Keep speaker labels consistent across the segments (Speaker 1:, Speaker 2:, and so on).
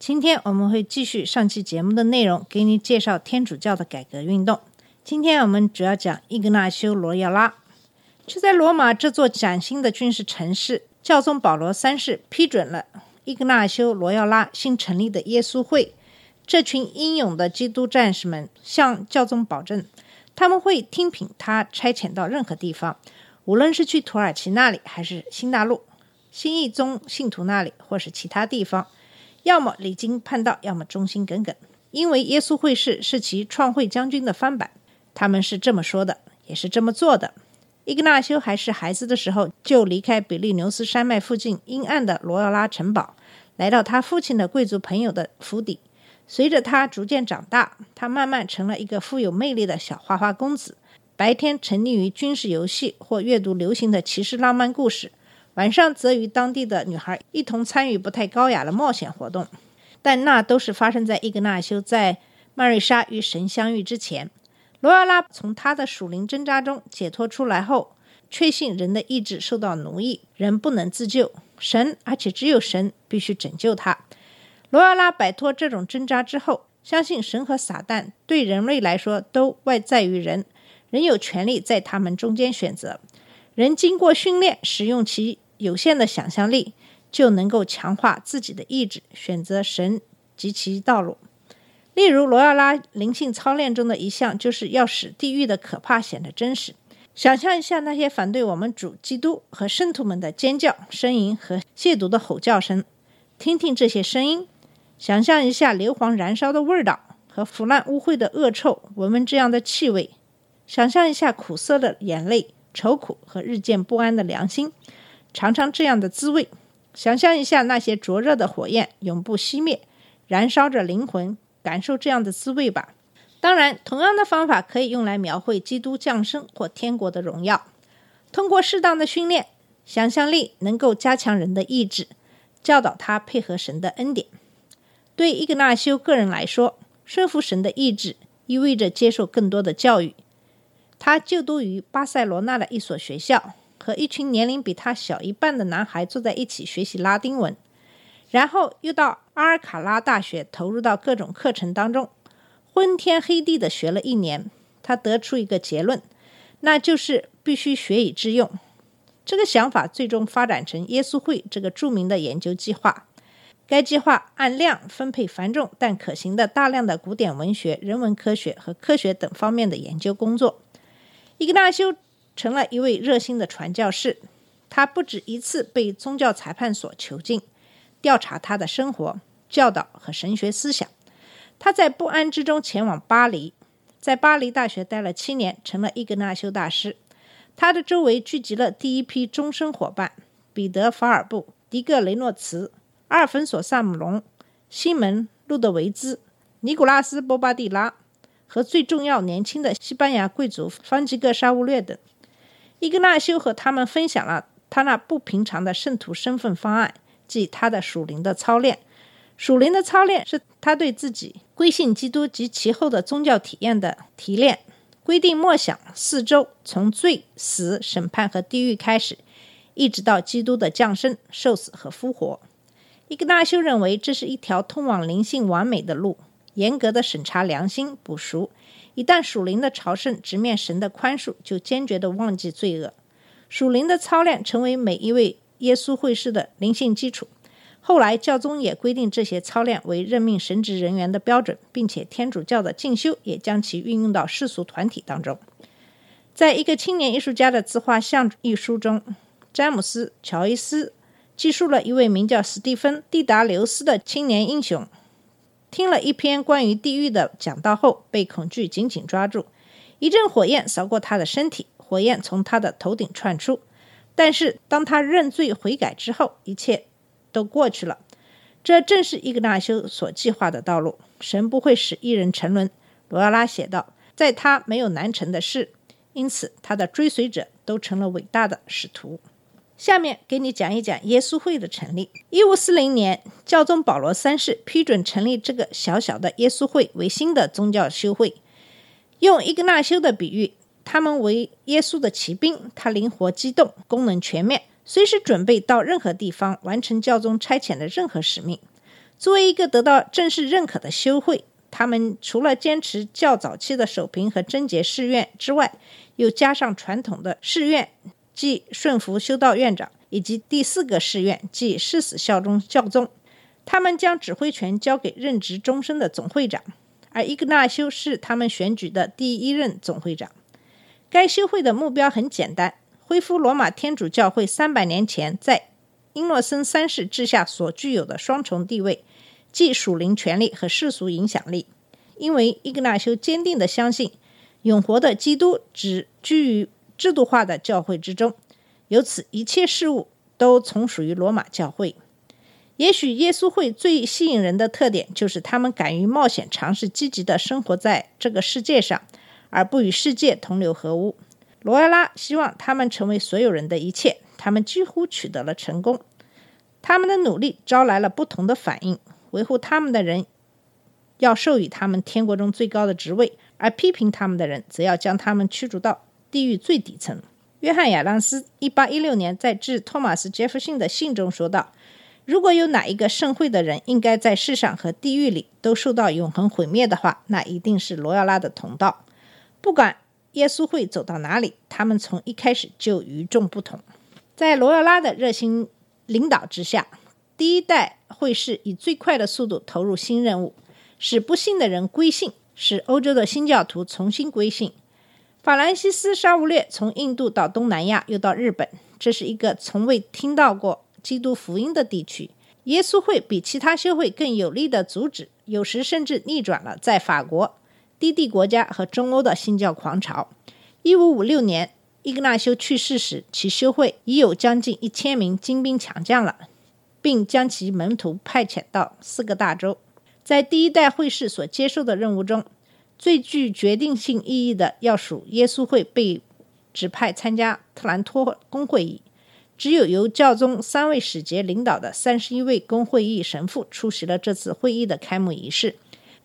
Speaker 1: 今天我们会继续上期节目的内容，给你介绍天主教的改革运动。今天我们主要讲伊格纳修·罗耀拉。就在罗马这座崭新的军事城市，教宗保罗三世批准了伊格纳修·罗耀拉新成立的耶稣会。这群英勇的基督战士们向教宗保证，他们会听凭他差遣到任何地方，无论是去土耳其那里，还是新大陆、新一宗信徒那里，或是其他地方。要么离经叛道，要么忠心耿耿。因为耶稣会士是其创会将军的翻版，他们是这么说的，也是这么做的。伊格纳修还是孩子的时候，就离开比利牛斯山脉附近阴暗的罗耀拉城堡，来到他父亲的贵族朋友的府邸。随着他逐渐长大，他慢慢成了一个富有魅力的小花花公子。白天沉溺于军事游戏或阅读流行的骑士浪漫故事，晚上则与当地的女孩一同参与不太高雅的冒险活动，但那都是发生在伊格纳修在曼瑞莎与神相遇之前。罗亚拉从他的属灵挣扎中解脱出来后，确信人的意志受到奴役，人不能自救，神而且只有神必须拯救他。罗亚拉摆脱这种挣扎之后，相信神和撒旦对人类来说都外在于人，人有权利在他们中间选择。人经过训练，使用其有限的想象力，就能够强化自己的意志，选择神及其道路。例如，罗亚拉灵性操练中的一项，就是要使地狱的可怕显得真实。想象一下那些反对我们主基督和圣徒们的尖叫、呻吟和亵渎的吼叫声，听听这些声音。想象一下硫磺燃烧的味道和腐烂污秽的恶臭，闻闻这样的气味。想象一下苦涩的眼泪。愁苦和日渐不安的良心，尝尝这样的滋味。想象一下那些灼热的火焰永不熄灭，燃烧着灵魂，感受这样的滋味吧。当然，同样的方法可以用来描绘基督降生或天国的荣耀。通过适当的训练，想象力能够加强人的意志，教导他配合神的恩典。对伊格纳修个人来说，顺服神的意志意味着接受更多的教育。他就读于巴塞罗那的一所学校，和一群年龄比他小一半的男孩坐在一起学习拉丁文，然后又到阿尔卡拉大学投入到各种课程当中，昏天黑地的学了一年。他得出一个结论，那就是必须学以致用。这个想法最终发展成耶稣会这个著名的研究计划。该计划按量分配繁重但可行的大量的古典文学、人文科学和科学等方面的研究工作。伊格纳修成了一位热心的传教士，他不止一次被宗教裁判所囚禁，调查他的生活、教导和神学思想。他在不安之中前往巴黎，在巴黎大学待了七年，成了伊格纳修大师。他的周围聚集了第一批终身伙伴：彼得·法尔布、迪格雷诺茨、阿尔芬索·萨姆隆、西门·路德维兹、尼古拉斯·波巴蒂拉。和最重要年轻的西班牙贵族方吉各沙乌略等，伊格纳修和他们分享了他那不平常的圣徒身份方案，即他的属灵的操练。属灵的操练是他对自己归信基督及其后的宗教体验的提炼。规定默想四周，从罪、死、审判和地狱开始，一直到基督的降生、受死和复活。伊格纳修认为这是一条通往灵性完美的路。严格的审查良心、补赎。一旦属灵的朝圣直面神的宽恕，就坚决的忘记罪恶。属灵的操练成为每一位耶稣会士的灵性基础。后来教宗也规定这些操练为任命神职人员的标准，并且天主教的进修也将其运用到世俗团体当中。在一个青年艺术家的自画像一书中，詹姆斯·乔伊斯记述了一位名叫史蒂芬·蒂达留斯的青年英雄。听了一篇关于地狱的讲道后，被恐惧紧紧抓住。一阵火焰扫过他的身体，火焰从他的头顶窜出。但是当他认罪悔改之后，一切都过去了。这正是伊格纳修所计划的道路。神不会使一人沉沦，罗亚拉写道，在他没有难成的事，因此他的追随者都成了伟大的使徒。下面给你讲一讲耶稣会的成立。一五四零年，教宗保罗三世批准成立这个小小的耶稣会为新的宗教修会。用伊格纳修的比喻，他们为耶稣的骑兵，他灵活机动，功能全面，随时准备到任何地方完成教宗差遣的任何使命。作为一个得到正式认可的修会，他们除了坚持较早期的守平和贞洁誓愿之外，又加上传统的誓愿。即顺服修道院长，以及第四个誓愿，即誓死效忠教宗。他们将指挥权交给任职终身的总会长，而伊格纳修是他们选举的第一任总会长。该修会的目标很简单：恢复罗马天主教会三百年前在英诺森三世治下所具有的双重地位，即属灵权力和世俗影响力。因为伊格纳修坚定地相信，永活的基督只居于。制度化的教会之中，由此一切事物都从属于罗马教会。也许耶稣会最吸引人的特点，就是他们敢于冒险尝试，积极的生活在这个世界上，而不与世界同流合污。罗亚拉希望他们成为所有人的一切，他们几乎取得了成功。他们的努力招来了不同的反应。维护他们的人要授予他们天国中最高的职位，而批评他们的人则要将他们驱逐到。地狱最底层。约翰·亚当斯一八一六年在致托马斯·杰弗逊的信中说道：“如果有哪一个盛会的人应该在世上和地狱里都受到永恒毁灭的话，那一定是罗亚拉的同道。不管耶稣会走到哪里，他们从一开始就与众不同。在罗亚拉的热心领导之下，第一代会士以最快的速度投入新任务，使不幸的人归信，使欧洲的新教徒重新归信。”法兰西斯·沙乌略从印度到东南亚，又到日本，这是一个从未听到过基督福音的地区。耶稣会比其他修会更有力地阻止，有时甚至逆转了在法国、低地国家和中欧的新教狂潮。一五五六年，伊格纳修去世时，其修会已有将近一千名精兵强将了，并将其门徒派遣到四个大洲。在第一代会士所接受的任务中，最具决定性意义的，要数耶稣会被指派参加特兰托公会议。只有由教宗三位使节领导的三十一位公会议神父出席了这次会议的开幕仪式。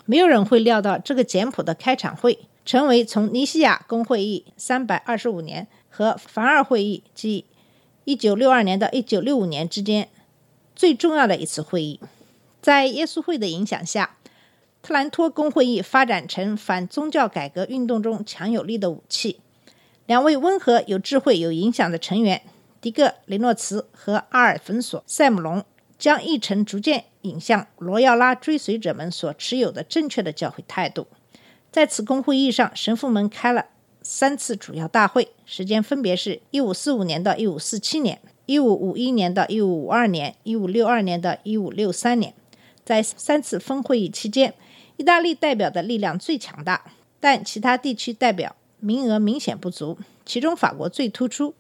Speaker 1: 没有人会料到，这个简朴的开场会成为从尼西亚公会议三百二十五年和凡尔会议即一九六二年到一九六五年之间最重要的一次会议。在耶稣会的影响下。特兰托公会议发展成反宗教改革运动中强有力的武器。两位温和、有智慧、有影响的成员迪格·雷诺茨和阿尔冯索·塞姆隆，将议程逐渐引向罗耀拉追随者们所持有的正确的教会态度。在此公会议上，神父们开了三次主要大会，时间分别是1545年到1547年、1551年到1552年、1562年到1563年。在三次分会议期间，意大利代表的力量最强大，但其他地区代表名额明显不足，其中法国最突出。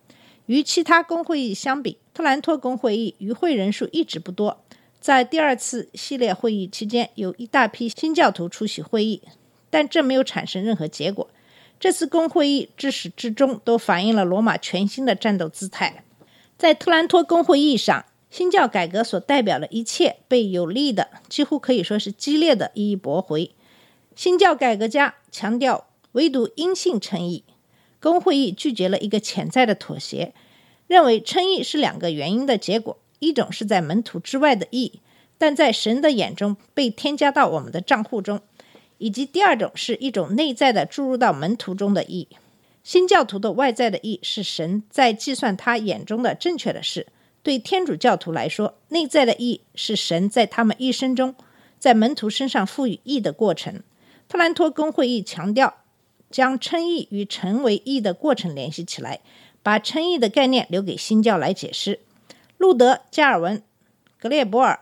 Speaker 1: 与其他公会议相比，特兰托公会议与会人数一直不多。在第二次系列会议期间，有一大批新教徒出席会议，但这没有产生任何结果。这次公会议至始至终都反映了罗马全新的战斗姿态。在特兰托公会议上。新教改革所代表的一切被有力的，几乎可以说是激烈的一一驳回。新教改革家强调唯独阴性称义。公会议拒绝了一个潜在的妥协，认为称义是两个原因的结果：一种是在门徒之外的义，但在神的眼中被添加到我们的账户中；以及第二种是一种内在的注入到门徒中的义。新教徒的外在的义是神在计算他眼中的正确的事。对天主教徒来说，内在的义是神在他们一生中在门徒身上赋予义的过程。特兰托公会议强调将称义与成为义的过程联系起来，把称义的概念留给新教来解释。路德、加尔文、格列伯尔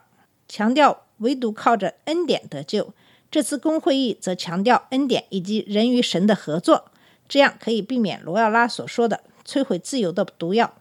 Speaker 1: 强调唯独靠着恩典得救。这次公会议则强调恩典以及人与神的合作，这样可以避免罗耀拉所说的摧毁自由的毒药。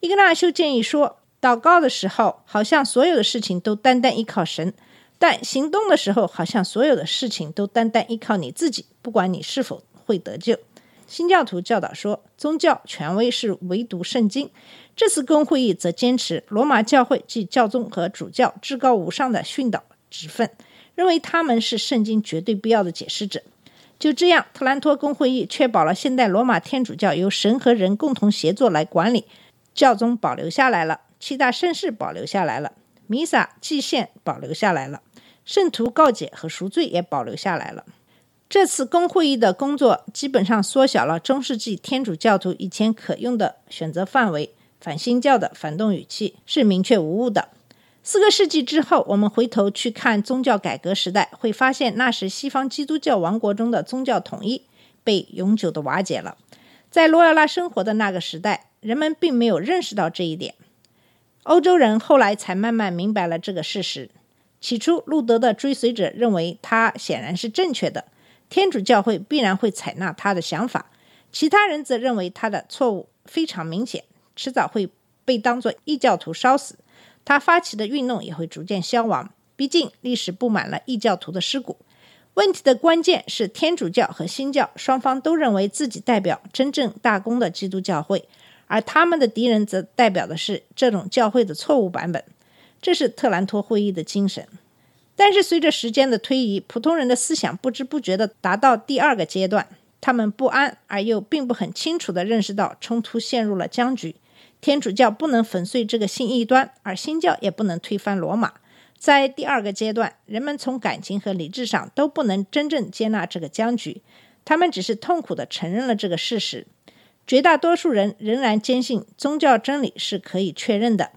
Speaker 1: 伊格纳修建议说。祷告的时候，好像所有的事情都单单依靠神；但行动的时候，好像所有的事情都单单依靠你自己，不管你是否会得救。新教徒教导说，宗教权威是唯独圣经。这次公会议则坚持罗马教会即教宗和主教至高无上的训导职分，认为他们是圣经绝对必要的解释者。就这样，特兰托公会议确保了现代罗马天主教由神和人共同协作来管理，教宗保留下来了，七大圣事保留下来了，弥撒祭献保留下来了，圣徒告解和赎罪也保留下来了。这次公会议的工作基本上缩小了中世纪天主教徒以前可用的选择范围，反新教的反动语气是明确无误的。四个世纪之后，我们回头去看宗教改革时代，会发现那时西方基督教王国中的宗教统一被永久的瓦解了。在罗亚拉生活的那个时代，人们并没有认识到这一点。欧洲人后来才慢慢明白了这个事实。起初，路德的追随者认为他显然是正确的，天主教会必然会采纳他的想法；其他人则认为他的错误非常明显，迟早会被当作异教徒烧死。他发起的运动也会逐渐消亡。毕竟，历史布满了异教徒的尸骨。问题的关键是，天主教和新教双方都认为自己代表真正大公的基督教会，而他们的敌人则代表的是这种教会的错误版本。这是特兰托会议的精神。但是，随着时间的推移，普通人的思想不知不觉地达到第二个阶段，他们不安而又并不很清楚地认识到冲突陷入了僵局。天主教不能粉碎这个新异端，而新教也不能推翻罗马。在第二个阶段，人们从感情和理智上都不能真正接纳这个僵局，他们只是痛苦地承认了这个事实。绝大多数人仍然坚信宗教真理是可以确认的，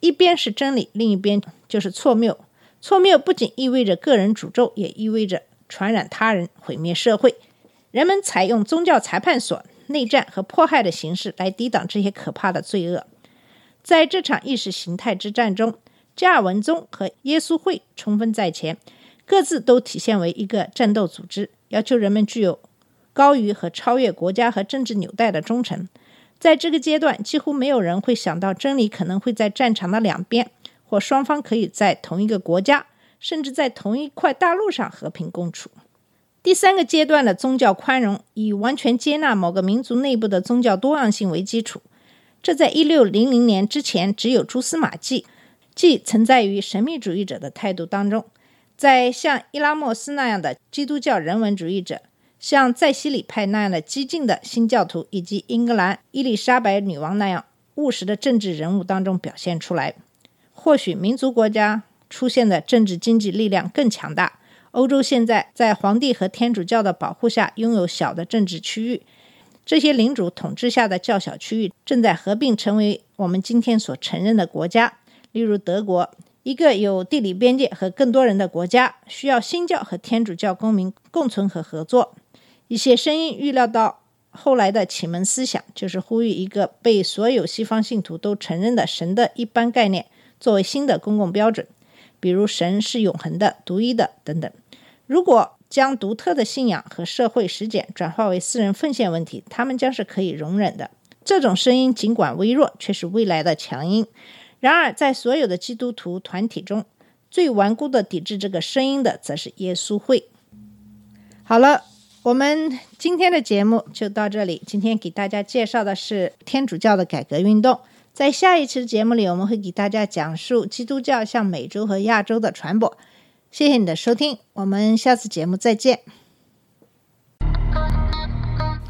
Speaker 1: 一边是真理，另一边就是错谬。错谬不仅意味着个人诅咒，也意味着传染他人、毁灭社会。人们采用宗教裁判所。内战和迫害的形式来抵挡这些可怕的罪恶。在这场意识形态之战中，加尔文宗和耶稣会冲锋在前，各自都体现为一个战斗组织，要求人们具有高于和超越国家和政治纽带的忠诚。在这个阶段，几乎没有人会想到真理可能会在战场的两边，或双方可以在同一个国家，甚至在同一块大陆上和平共处。第三个阶段的宗教宽容，以完全接纳某个民族内部的宗教多样性为基础。这在一六零零年之前只有蛛丝马迹，即存在于神秘主义者的态度当中。在像伊拉莫斯那样的基督教人文主义者，像在西里派那样的激进的新教徒，以及英格兰伊丽莎白女王那样务实的政治人物当中表现出来。或许民族国家出现的政治经济力量更强大。欧洲现在在皇帝和天主教的保护下，拥有小的政治区域。这些领主统治下的较小区域正在合并成为我们今天所承认的国家。例如，德国，一个有地理边界和更多人的国家，需要新教和天主教公民共存和合作。一些声音预料到后来的启蒙思想，就是呼吁一个被所有西方信徒都承认的神的一般概念作为新的公共标准，比如神是永恒的、独一的等等。如果将独特的信仰和社会实践转化为私人奉献问题，他们将是可以容忍的。这种声音尽管微弱，却是未来的强音。然而，在所有的基督徒团体中，最顽固的抵制这个声音的，则是耶稣会。好了，我们今天的节目就到这里。今天给大家介绍的是天主教的改革运动。在下一期节目里，我们会给大家讲述基督教向美洲和亚洲的传播。谢谢你的收听，我们下次节目再见。